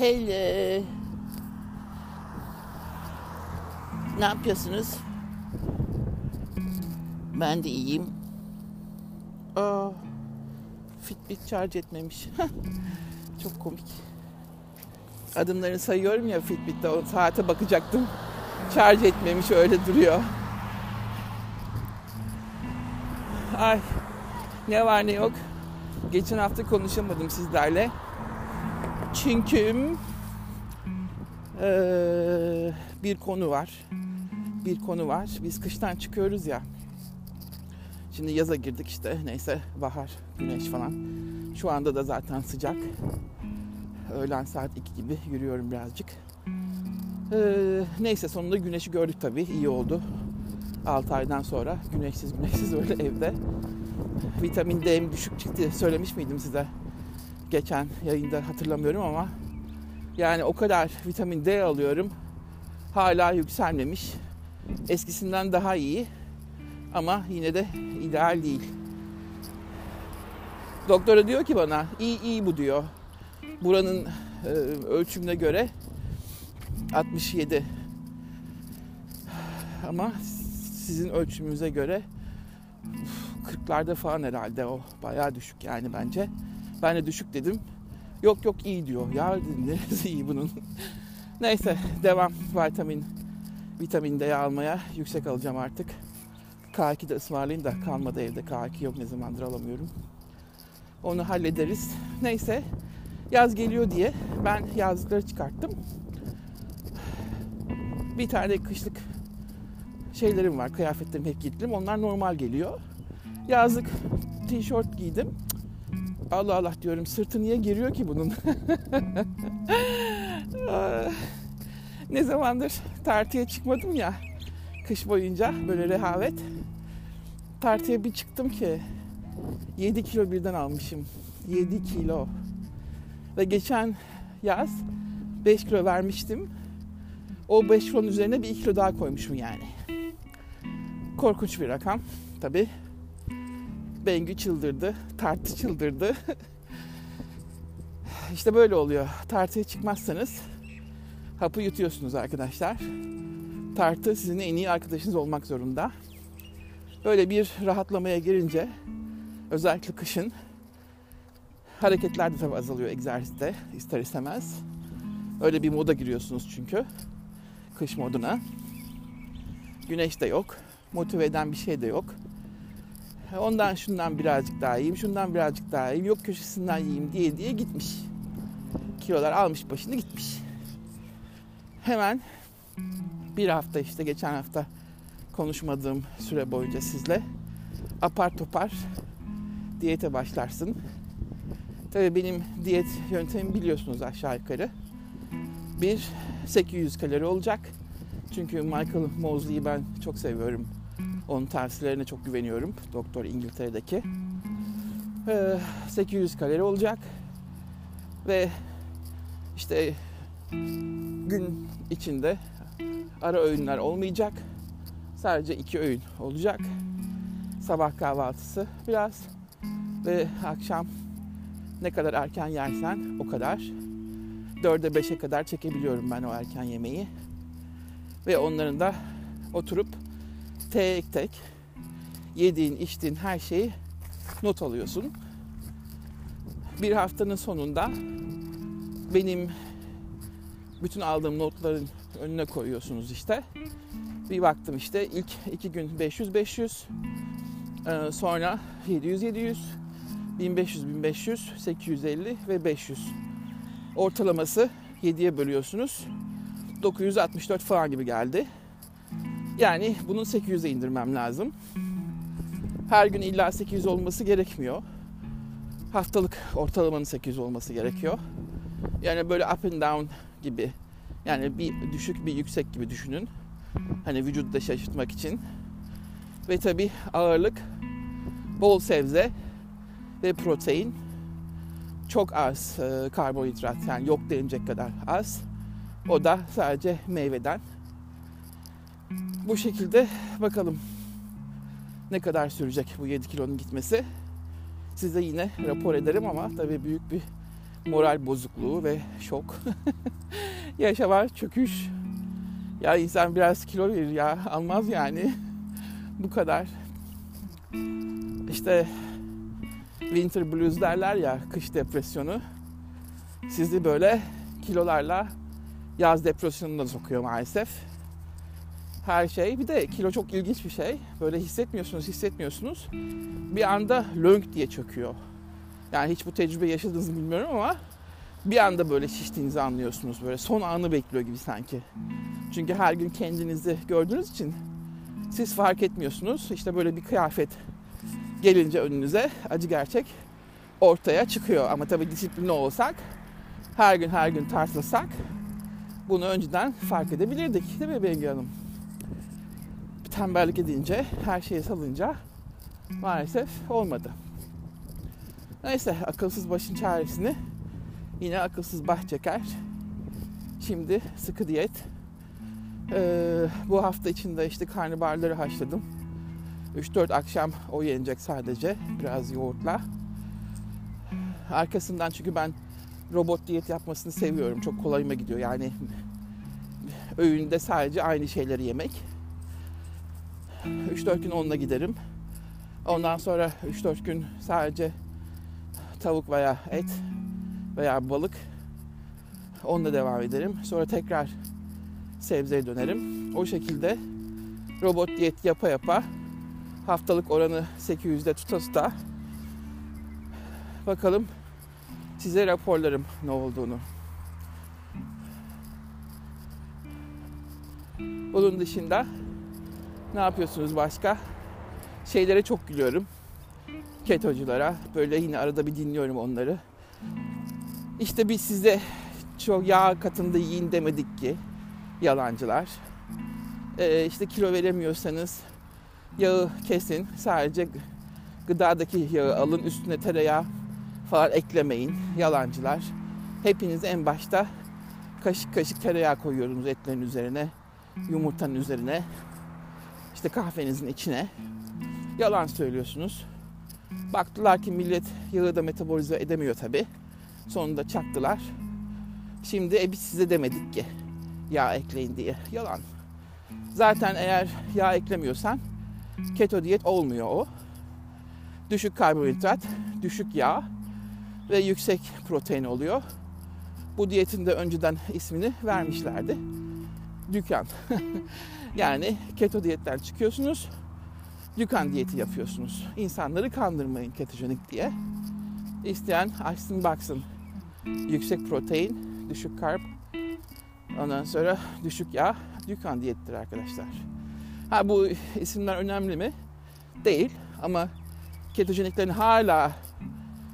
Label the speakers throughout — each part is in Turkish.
Speaker 1: Hele. Ne yapıyorsunuz? Ben de iyiyim. Aa, Fitbit charge etmemiş. Çok komik. Adımlarını sayıyorum ya Fitbit'te o saate bakacaktım. Charge etmemiş öyle duruyor. Ay ne var ne yok. Geçen hafta konuşamadım sizlerle. Çünkü bir konu var. Bir konu var. Biz kıştan çıkıyoruz ya. Şimdi yaza girdik işte. Neyse bahar, güneş falan. Şu anda da zaten sıcak. Öğlen saat 2 gibi yürüyorum birazcık. Neyse sonunda güneşi gördük tabii. iyi oldu. 6 aydan sonra güneşsiz güneşsiz öyle evde. Vitamin D'm düşük çıktı söylemiş miydim size? Geçen yayında hatırlamıyorum ama yani o kadar vitamin D alıyorum. Hala yükselmemiş. Eskisinden daha iyi. Ama yine de ideal değil. Doktora diyor ki bana iyi iyi bu diyor. Buranın e, ölçümüne göre 67. Ama sizin ölçümünüze göre 40'larda falan herhalde o. Bayağı düşük yani bence. Ben de düşük dedim. Yok yok iyi diyor. Ya dedim neresi iyi bunun. Neyse devam vitamin vitamin D almaya yüksek alacağım artık. K2 de ısmarlayayım da kalmadı evde K2 yok ne zamandır alamıyorum. Onu hallederiz. Neyse yaz geliyor diye ben yazlıkları çıkarttım. Bir tane kışlık şeylerim var. Kıyafetlerim hep giydim. Onlar normal geliyor. Yazlık tişört giydim. Allah Allah diyorum sırtı niye giriyor ki bunun? ne zamandır tartıya çıkmadım ya kış boyunca böyle rehavet. Tartıya bir çıktım ki 7 kilo birden almışım. 7 kilo. Ve geçen yaz 5 kilo vermiştim. O 5 kilonun üzerine bir 2 kilo daha koymuşum yani. Korkunç bir rakam tabi. Bengü çıldırdı, tartı çıldırdı. işte böyle oluyor. Tartıya çıkmazsanız hapı yutuyorsunuz arkadaşlar. Tartı sizin en iyi arkadaşınız olmak zorunda. Böyle bir rahatlamaya girince özellikle kışın hareketler de tabii azalıyor egzersizde ister istemez. Öyle bir moda giriyorsunuz çünkü. Kış moduna. Güneş de yok. Motive eden bir şey de yok. Ondan şundan birazcık daha yiyeyim, şundan birazcık daha yiyeyim, yok köşesinden yiyeyim diye diye gitmiş. Kilolar almış başını gitmiş. Hemen bir hafta işte geçen hafta konuşmadığım süre boyunca sizle apar topar diyete başlarsın. Tabii benim diyet yöntemimi biliyorsunuz aşağı yukarı. Bir 800 kalori olacak. Çünkü Michael Mosley'i ben çok seviyorum. Onun tavsiyelerine çok güveniyorum. Doktor İngiltere'deki. 800 kalori olacak. Ve işte gün içinde ara öğünler olmayacak. Sadece iki öğün olacak. Sabah kahvaltısı biraz ve akşam ne kadar erken yersen o kadar. 4'e 5'e kadar çekebiliyorum ben o erken yemeği. Ve onların da oturup tek tek yediğin, içtiğin her şeyi not alıyorsun. Bir haftanın sonunda benim bütün aldığım notların önüne koyuyorsunuz işte. Bir baktım işte ilk iki gün 500-500, ee, sonra 700-700, 1500-1500, 850 ve 500. Ortalaması 7'ye bölüyorsunuz. 964 falan gibi geldi. Yani bunun 800'e indirmem lazım. Her gün illa 800 olması gerekmiyor. Haftalık ortalamanın 800 olması gerekiyor. Yani böyle up and down gibi. Yani bir düşük bir yüksek gibi düşünün. Hani vücudu da şaşırtmak için. Ve tabi ağırlık bol sebze ve protein. Çok az e, karbonhidrat yani yok denilecek kadar az. O da sadece meyveden. Bu şekilde bakalım ne kadar sürecek bu 7 kilonun gitmesi. Size yine rapor ederim ama tabii büyük bir moral bozukluğu ve şok. Yaşa var çöküş. Ya insan biraz kilo verir ya almaz yani. Bu kadar. İşte winter blues derler ya kış depresyonu. Sizi böyle kilolarla yaz depresyonuna sokuyor maalesef. Her şey. Bir de kilo çok ilginç bir şey. Böyle hissetmiyorsunuz, hissetmiyorsunuz. Bir anda lönk diye çöküyor. Yani hiç bu tecrübe yaşadınız mı bilmiyorum ama bir anda böyle şiştiğinizi anlıyorsunuz. Böyle son anı bekliyor gibi sanki. Çünkü her gün kendinizi gördüğünüz için siz fark etmiyorsunuz. İşte böyle bir kıyafet gelince önünüze acı gerçek ortaya çıkıyor. Ama tabii disiplinli olsak, her gün her gün tartılsak bunu önceden fark edebilirdik değil mi Bengü Hanım? Tembellik edince, her şeyi salınca maalesef olmadı. Neyse akılsız başın çaresini yine akılsız baş çeker. Şimdi sıkı diyet. Ee, bu hafta içinde işte karnabaharları haşladım. 3-4 akşam o yenecek sadece biraz yoğurtla. Arkasından çünkü ben robot diyet yapmasını seviyorum. Çok kolayıma gidiyor. Yani öğünde sadece aynı şeyleri yemek. 3-4 gün onunla giderim. Ondan sonra 3-4 gün sadece tavuk veya et veya balık onunla devam ederim. Sonra tekrar sebzeye dönerim. O şekilde robot diyet yapa yapa haftalık oranı 800'de tuta tuta bakalım size raporlarım ne olduğunu. Bunun dışında ne yapıyorsunuz başka? Şeylere çok gülüyorum. Ketoculara. Böyle yine arada bir dinliyorum onları. İşte biz size çok yağ katında yiyin demedik ki. Yalancılar. Ee, işte kilo veremiyorsanız yağı kesin. Sadece gıdadaki yağı alın. Üstüne tereyağı falan eklemeyin. Yalancılar. Hepiniz en başta kaşık kaşık tereyağı koyuyorsunuz etlerin üzerine. Yumurtanın üzerine. İşte kahvenizin içine. Yalan söylüyorsunuz. Baktılar ki millet yağı da metabolize edemiyor tabi. Sonunda çaktılar. Şimdi e biz size demedik ki yağ ekleyin diye. Yalan. Zaten eğer yağ eklemiyorsan keto diyet olmuyor o. Düşük karbonhidrat, düşük yağ ve yüksek protein oluyor. Bu diyetin de önceden ismini vermişlerdi. Dükkan. yani keto diyetten çıkıyorsunuz. Dükkan diyeti yapıyorsunuz. İnsanları kandırmayın ketojenik diye. İsteyen açsın baksın. Yüksek protein, düşük karb, ondan sonra düşük yağ, dükkan diyettir arkadaşlar. Ha bu isimler önemli mi? Değil ama ketojeniklerin hala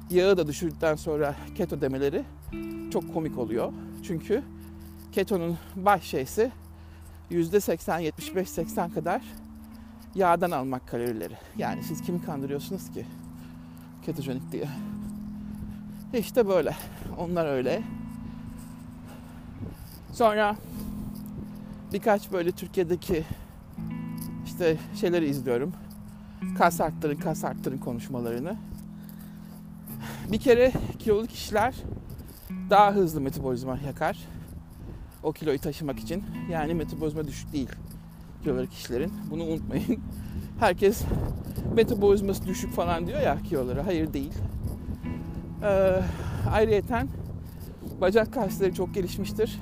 Speaker 1: yağı da düşürdükten sonra keto demeleri çok komik oluyor. Çünkü ketonun baş şeysi %80, 75-80 kadar yağdan almak kalorileri. Yani siz kimi kandırıyorsunuz ki ketojenik diye. İşte böyle. Onlar öyle. Sonra birkaç böyle Türkiye'deki işte şeyleri izliyorum. Kas arttırın, kas arttırın konuşmalarını. Bir kere kiloluk kişiler daha hızlı metabolizma yakar. O kiloyu taşımak için. Yani metabolizma düşük değil kiloluk kişilerin. Bunu unutmayın. Herkes metabolizması düşük falan diyor ya kiloları. Hayır değil. Ee, ayrıyeten bacak kasları çok gelişmiştir.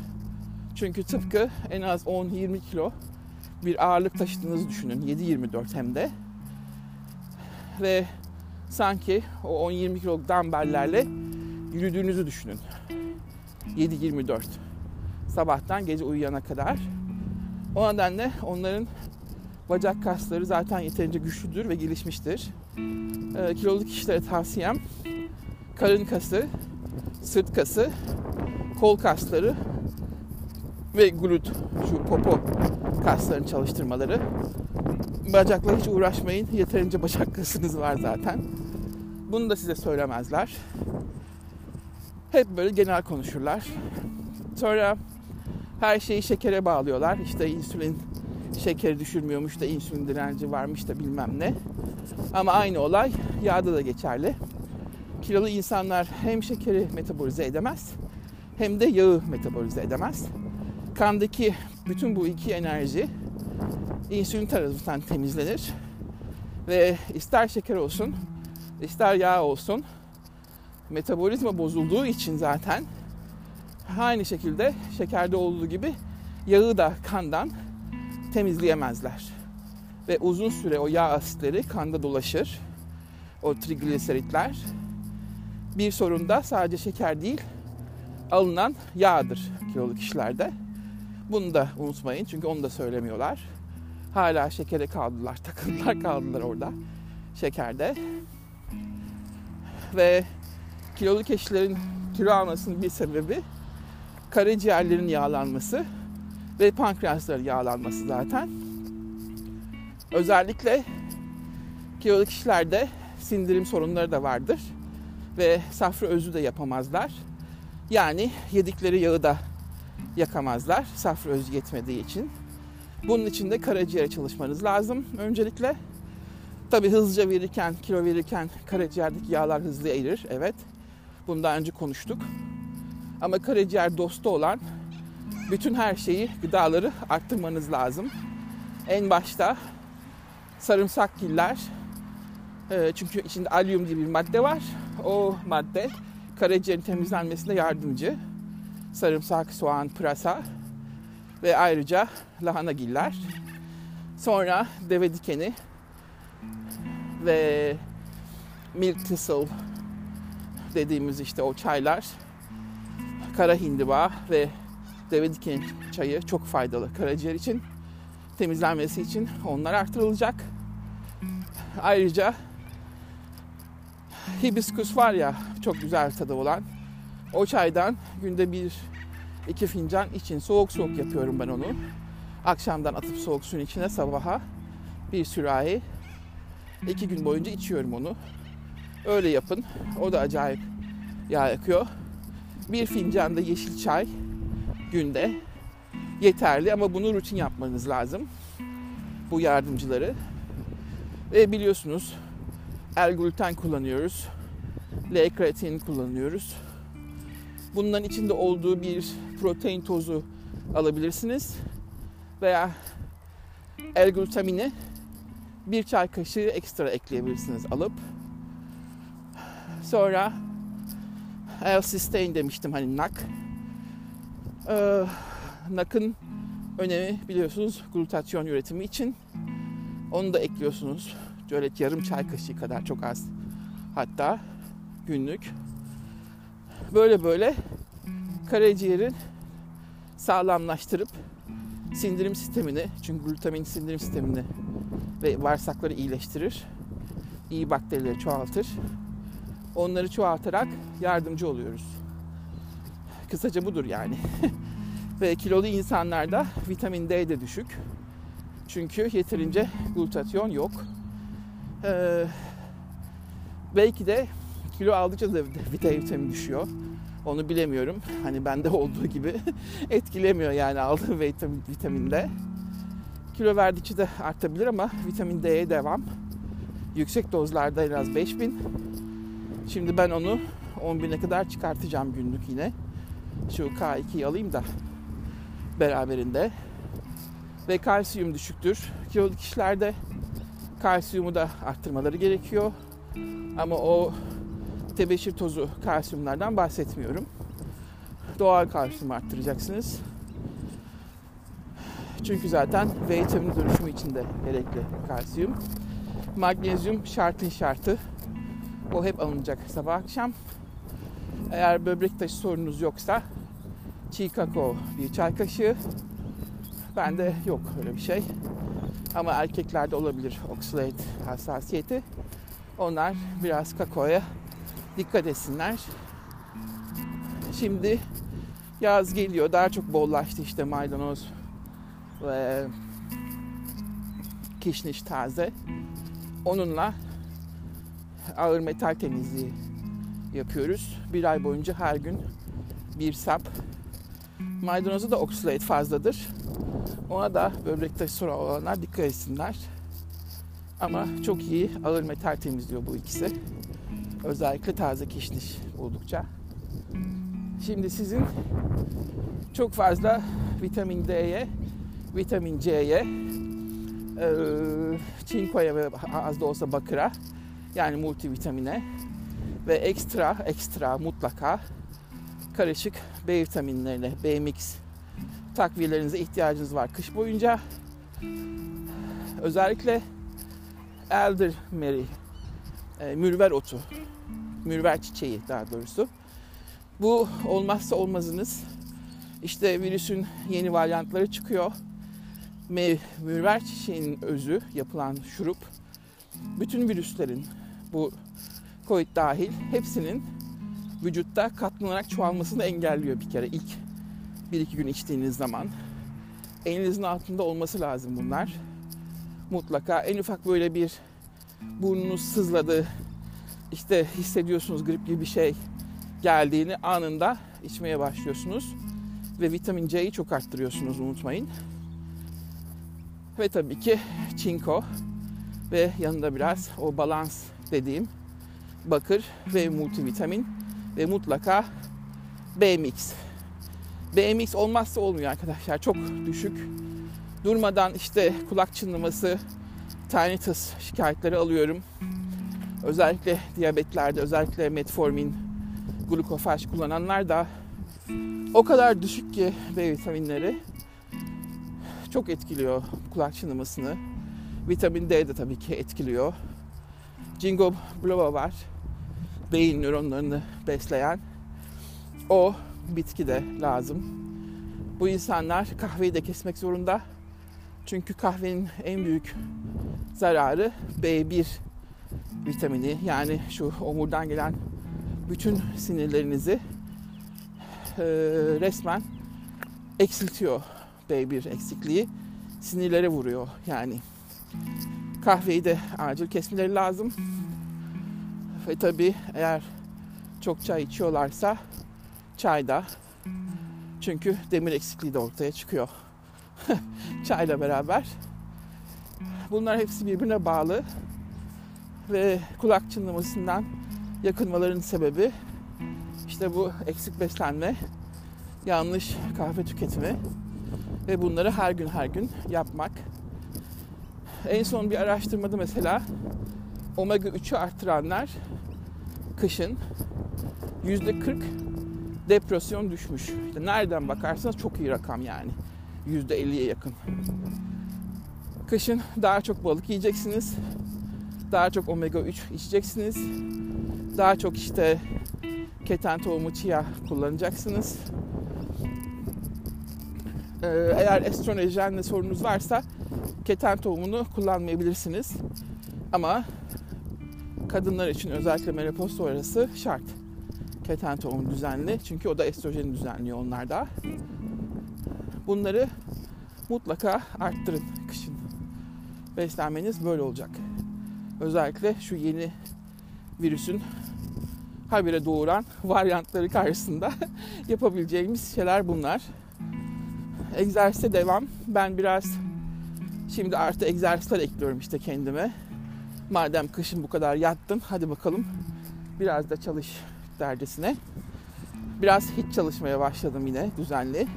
Speaker 1: Çünkü tıpkı en az 10-20 kilo bir ağırlık taşıdığınızı düşünün. 7-24 hem de. Ve sanki o 10-20 kiloluk dumbbelllerle yürüdüğünüzü düşünün. 7-24. Sabahtan gece uyuyana kadar. O nedenle onların bacak kasları zaten yeterince güçlüdür ve gelişmiştir. E, kiloluk kişilere tavsiyem karın kası, sırt kası, kol kasları ve glut, şu popo kaslarını çalıştırmaları. Bacakla hiç uğraşmayın. Yeterince bacak kasınız var zaten. Bunu da size söylemezler. Hep böyle genel konuşurlar. Sonra her şeyi şekere bağlıyorlar. İşte insülin şekeri düşürmüyormuş da insülin direnci varmış da bilmem ne. Ama aynı olay yağda da geçerli. kilolu insanlar hem şekeri metabolize edemez hem de yağı metabolize edemez. Kandaki bütün bu iki enerji insülin tarafından temizlenir ve ister şeker olsun ister yağ olsun metabolizma bozulduğu için zaten aynı şekilde şekerde olduğu gibi yağı da kandan temizleyemezler. Ve uzun süre o yağ asitleri kanda dolaşır. O trigliseritler. Bir sorun da sadece şeker değil, alınan yağdır kilolu kişilerde. Bunu da unutmayın çünkü onu da söylemiyorlar. Hala şekere kaldılar, takıldılar kaldılar orada şekerde. Ve kilolu kişilerin kilo almasının bir sebebi karaciğerlerin yağlanması ve pankreasların yağlanması zaten. Özellikle kilolu kişilerde sindirim sorunları da vardır ve safra özü de yapamazlar. Yani yedikleri yağı da yakamazlar safra özü yetmediği için. Bunun için de karaciğere çalışmanız lazım öncelikle. Tabi hızlıca verirken, kilo verirken karaciğerdeki yağlar hızlı erir. Evet. Bunu daha önce konuştuk. Ama karaciğer dostu olan bütün her şeyi, gıdaları arttırmanız lazım. En başta sarımsakgiller. E, çünkü içinde alüminyum diye bir madde var. O madde karaciğerin temizlenmesine yardımcı. Sarımsak, soğan, pırasa ve ayrıca lahanagiller. Sonra deve dikeni ve milk thistle dediğimiz işte o çaylar kara hindiba ve deve diken çayı çok faydalı karaciğer için. Temizlenmesi için onlar artırılacak. Ayrıca hibiskus var ya çok güzel tadı olan. O çaydan günde bir iki fincan için soğuk soğuk yapıyorum ben onu. Akşamdan atıp soğuk suyun içine sabaha bir sürahi iki gün boyunca içiyorum onu. Öyle yapın. O da acayip yağ yakıyor. Bir fincan da yeşil çay günde yeterli ama bunu rutin yapmanız lazım. Bu yardımcıları. Ve biliyorsunuz L-gluten kullanıyoruz. L-kreatin kullanıyoruz. Bunların içinde olduğu bir protein tozu alabilirsiniz. Veya L-glutamini bir çay kaşığı ekstra ekleyebilirsiniz alıp. Sonra L-cysteine demiştim hani NAK. Ee, NAK'ın önemi biliyorsunuz glutasyon üretimi için. Onu da ekliyorsunuz. Şöyle yarım çay kaşığı kadar çok az. Hatta günlük. Böyle böyle karaciğerin sağlamlaştırıp sindirim sistemini, çünkü glutamin sindirim sistemini ve bağırsakları iyileştirir. İyi bakterileri çoğaltır. Onları çoğaltarak yardımcı oluyoruz. Kısaca budur yani. ve kilolu insanlarda vitamin D de düşük. Çünkü yeterince glutatyon yok. Ee, belki de kilo aldıkça da vitamin düşüyor. Onu bilemiyorum. Hani bende olduğu gibi etkilemiyor yani aldığım vitamin, vitaminde. Kilo verdikçe de artabilir ama vitamin D'ye devam. Yüksek dozlarda en az 5000. Şimdi ben onu 10.000'e kadar çıkartacağım günlük yine. Şu K2'yi alayım da beraberinde. Ve kalsiyum düşüktür. Kilolu kişilerde kalsiyumu da arttırmaları gerekiyor. Ama o tebeşir tozu kalsiyumlardan bahsetmiyorum. Doğal kalsiyum arttıracaksınız. Çünkü zaten V vitamini dönüşümü için de gerekli kalsiyum. Magnezyum şartın şartı. O hep alınacak sabah akşam. Eğer böbrek taşı sorununuz yoksa çiğ kakao bir çay kaşığı. Bende yok öyle bir şey. Ama erkeklerde olabilir oksalate hassasiyeti. Onlar biraz kakaoya dikkat etsinler. Şimdi yaz geliyor. Daha çok bollaştı işte maydanoz ve kişniş taze. Onunla ağır metal temizliği yapıyoruz. Bir ay boyunca her gün bir sap. Maydanozu da oksalate fazladır. Ona da böbrek taşı sorunu olanlar dikkat etsinler. Ama çok iyi ağır metal temizliyor bu ikisi. Özellikle taze kişniş buldukça. Şimdi sizin çok fazla vitamin D'ye, vitamin C'ye, çinkoya ve az da olsa bakıra yani multivitamine ve ekstra ekstra mutlaka karışık B vitaminlerine, B mix takviyelerinize ihtiyacınız var kış boyunca. Özellikle elderberry, e, mürver otu, mürver çiçeği daha doğrusu. Bu olmazsa olmazınız. İşte virüsün yeni varyantları çıkıyor. Mürver çiçeğinin özü yapılan şurup bütün virüslerin bu Covid dahil hepsinin vücutta katlanarak çoğalmasını engelliyor bir kere ilk bir iki gün içtiğiniz zaman. Elinizin altında olması lazım bunlar. Mutlaka en ufak böyle bir burnunuz sızladı, işte hissediyorsunuz grip gibi bir şey geldiğini anında içmeye başlıyorsunuz. Ve vitamin C'yi çok arttırıyorsunuz unutmayın. Ve tabii ki çinko ve yanında biraz o balans dediğim bakır ve multivitamin ve mutlaka B-mix. B-mix olmazsa olmuyor arkadaşlar. Çok düşük. Durmadan işte kulak çınlaması, tinnitus şikayetleri alıyorum. Özellikle diyabetlerde, özellikle metformin, glukofaj kullananlar da o kadar düşük ki B vitaminleri çok etkiliyor kulak çınlamasını. Vitamin D de tabii ki etkiliyor. Jingo biloba var. Beyin nöronlarını besleyen. O bitki de lazım. Bu insanlar kahveyi de kesmek zorunda. Çünkü kahvenin en büyük zararı B1 vitamini yani şu omurdan gelen bütün sinirlerinizi e, resmen eksiltiyor B1 eksikliği sinirlere vuruyor yani kahveyi de acil kesmeleri lazım. Ve tabi eğer çok çay içiyorlarsa çay da. Çünkü demir eksikliği de ortaya çıkıyor. Çayla beraber. Bunlar hepsi birbirine bağlı. Ve kulak çınlamasından yakınmaların sebebi işte bu eksik beslenme, yanlış kahve tüketimi ve bunları her gün her gün yapmak. En son bir araştırmada mesela omega 3'ü arttıranlar kışın yüzde 40 depresyon düşmüş. İşte nereden bakarsanız çok iyi rakam yani. Yüzde 50'ye yakın. Kışın daha çok balık yiyeceksiniz. Daha çok omega 3 içeceksiniz. Daha çok işte keten tohumu chia kullanacaksınız. Ee, eğer estrojenle sorunuz varsa keten tohumunu kullanmayabilirsiniz. Ama kadınlar için özellikle menopoz sonrası şart. Keten tohumu düzenli. Çünkü o da estrojeni düzenliyor onlarda. Bunları mutlaka arttırın kışın. Beslenmeniz böyle olacak. Özellikle şu yeni virüsün habire doğuran varyantları karşısında yapabileceğimiz şeyler bunlar. Egzersize devam. Ben biraz şimdi artı egzersizler ekliyorum işte kendime. Madem kışın bu kadar yattın hadi bakalım biraz da çalış derdesine. Biraz hiç çalışmaya başladım yine düzenli.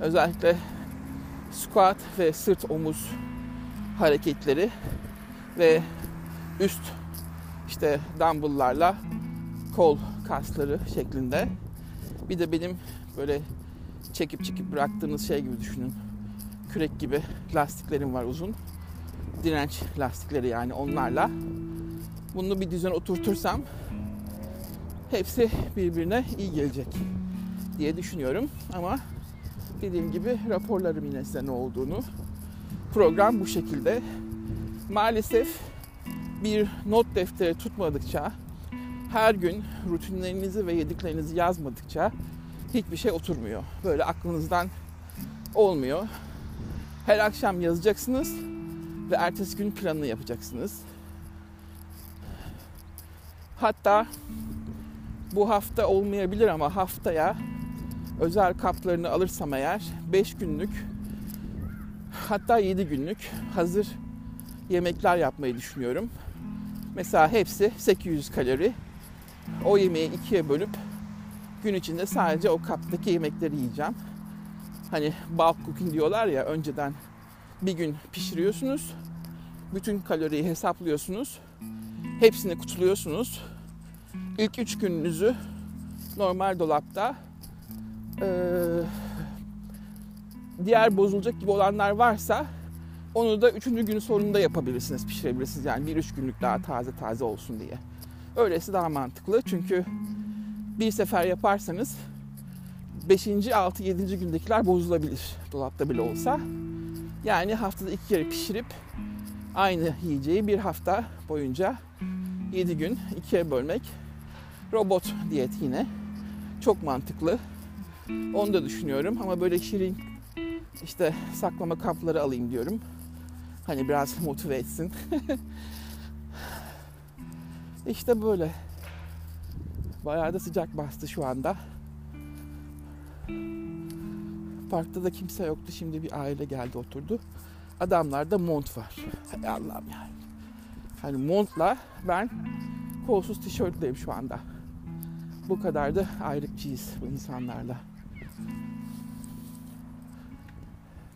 Speaker 1: Özellikle squat ve sırt omuz hareketleri ve üst işte dumbbell'larla kol kasları şeklinde. Bir de benim böyle çekip çekip bıraktığınız şey gibi düşünün. Kürek gibi lastiklerim var uzun. Direnç lastikleri yani onlarla. Bunu bir düzen oturtursam hepsi birbirine iyi gelecek diye düşünüyorum. Ama dediğim gibi raporlarım yine size ne olduğunu. Program bu şekilde. Maalesef bir not defteri tutmadıkça, her gün rutinlerinizi ve yediklerinizi yazmadıkça hiçbir şey oturmuyor. Böyle aklınızdan olmuyor. Her akşam yazacaksınız ve ertesi gün planını yapacaksınız. Hatta bu hafta olmayabilir ama haftaya özel kaplarını alırsam eğer 5 günlük hatta 7 günlük hazır yemekler yapmayı düşünüyorum. Mesela hepsi 800 kalori o yemeği ikiye bölüp gün içinde sadece o kaptaki yemekleri yiyeceğim. Hani bulk cooking diyorlar ya önceden bir gün pişiriyorsunuz. Bütün kaloriyi hesaplıyorsunuz. Hepsini kutluyorsunuz. İlk üç gününüzü normal dolapta ee, diğer bozulacak gibi olanlar varsa onu da üçüncü gün sonunda yapabilirsiniz, pişirebilirsiniz. Yani bir üç günlük daha taze taze olsun diye. Öylesi daha mantıklı çünkü bir sefer yaparsanız 5. 6. 7. gündekiler bozulabilir dolapta bile olsa. Yani haftada iki kere pişirip aynı yiyeceği bir hafta boyunca 7 gün ikiye bölmek robot diyet yine çok mantıklı. Onu da düşünüyorum ama böyle şirin işte saklama kapları alayım diyorum. Hani biraz motive etsin. işte böyle. Bayağı da sıcak bastı şu anda. Parkta da kimse yoktu. Şimdi bir aile geldi oturdu. Adamlarda mont var. Hay Allah'ım yani. Hani montla ben kolsuz tişörtleyim şu anda. Bu kadar da ayrıkçıyız bu insanlarla.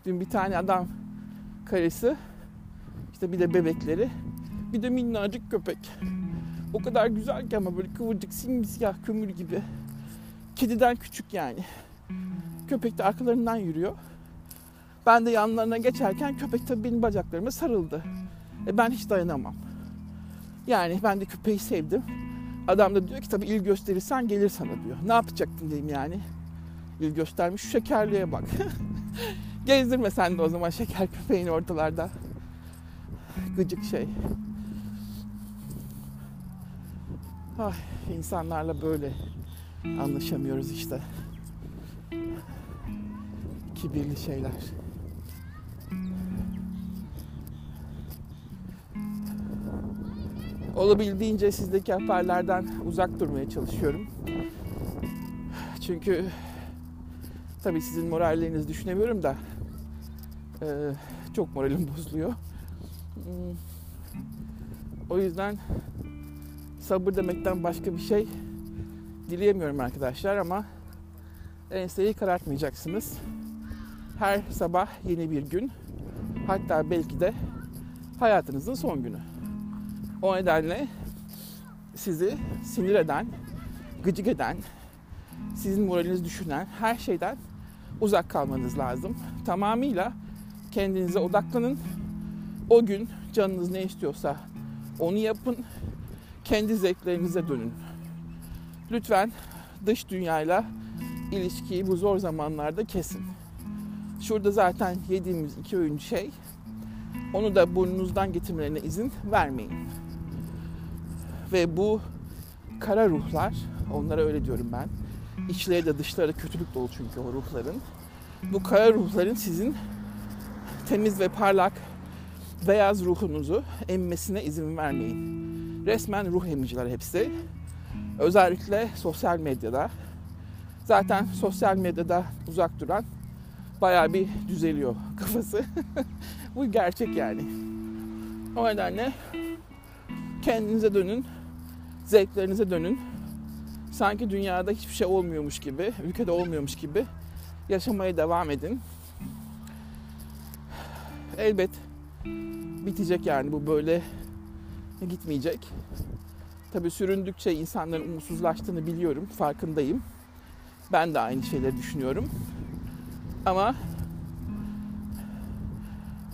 Speaker 1: Dün bir tane adam karısı işte bir de bebekleri bir de minnacık köpek. O kadar güzel ki ama böyle kıvırcık simsiyah kömür gibi. Kediden küçük yani. Köpek de arkalarından yürüyor. Ben de yanlarına geçerken köpek tabii benim bacaklarıma sarıldı. E ben hiç dayanamam. Yani ben de köpeği sevdim. Adam da diyor ki tabii il gösterirsen gelir sana diyor. Ne yapacaktım diyeyim yani. İl göstermiş şu şekerliğe bak. Gezdirme sen de o zaman şeker köpeğini ortalarda. Gıcık şey. Ay, insanlarla böyle anlaşamıyoruz işte. Kibirli şeyler. Olabildiğince sizdeki haberlerden uzak durmaya çalışıyorum. Çünkü tabii sizin morallerinizi düşünemiyorum da e, çok moralim bozuluyor. O yüzden sabır demekten başka bir şey dileyemiyorum arkadaşlar ama enseyi karartmayacaksınız. Her sabah yeni bir gün. Hatta belki de hayatınızın son günü. O nedenle sizi sinir eden, gıcık eden, sizin moralinizi düşünen her şeyden uzak kalmanız lazım. Tamamıyla kendinize odaklanın. O gün canınız ne istiyorsa onu yapın. Kendi zevklerinize dönün. Lütfen dış dünyayla ilişkiyi bu zor zamanlarda kesin. Şurada zaten yediğimiz iki öğün şey onu da burnunuzdan getirmelerine izin vermeyin. Ve bu kara ruhlar, onlara öyle diyorum ben. İçleri de dışları kötülük dolu çünkü o ruhların. Bu kara ruhların sizin temiz ve parlak beyaz ruhunuzu emmesine izin vermeyin. Resmen ruh emiciler hepsi. Özellikle sosyal medyada. Zaten sosyal medyada uzak duran bayağı bir düzeliyor kafası. Bu gerçek yani. O nedenle kendinize dönün, zevklerinize dönün. Sanki dünyada hiçbir şey olmuyormuş gibi, ülkede olmuyormuş gibi yaşamaya devam edin. Elbet bitecek yani bu böyle gitmeyecek. Tabii süründükçe insanların umutsuzlaştığını biliyorum, farkındayım. Ben de aynı şeyleri düşünüyorum. Ama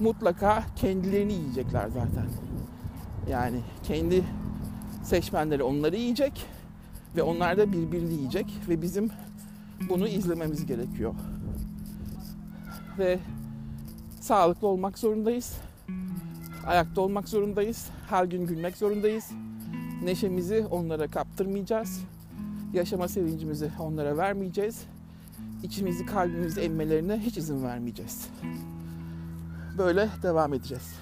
Speaker 1: mutlaka kendilerini yiyecekler zaten. Yani kendi seçmenleri onları yiyecek ve onlar da birbirini yiyecek ve bizim bunu izlememiz gerekiyor. Ve sağlıklı olmak zorundayız. Ayakta olmak zorundayız. Her gün gülmek zorundayız. Neşemizi onlara kaptırmayacağız. Yaşama sevincimizi onlara vermeyeceğiz. İçimizi, kalbimizi emmelerine hiç izin vermeyeceğiz. Böyle devam edeceğiz.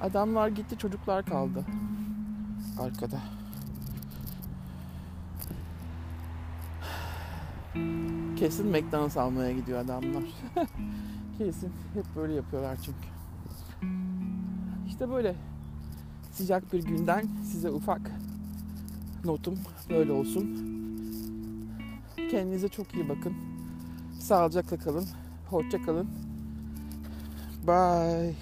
Speaker 1: Adamlar gitti, çocuklar kaldı arkada. Kesin McDonald's almaya gidiyor adamlar. Kesin hep böyle yapıyorlar çünkü. İşte böyle sıcak bir günden size ufak notum böyle olsun. Kendinize çok iyi bakın. Sağlıcakla kalın. Hoşça kalın. Bye.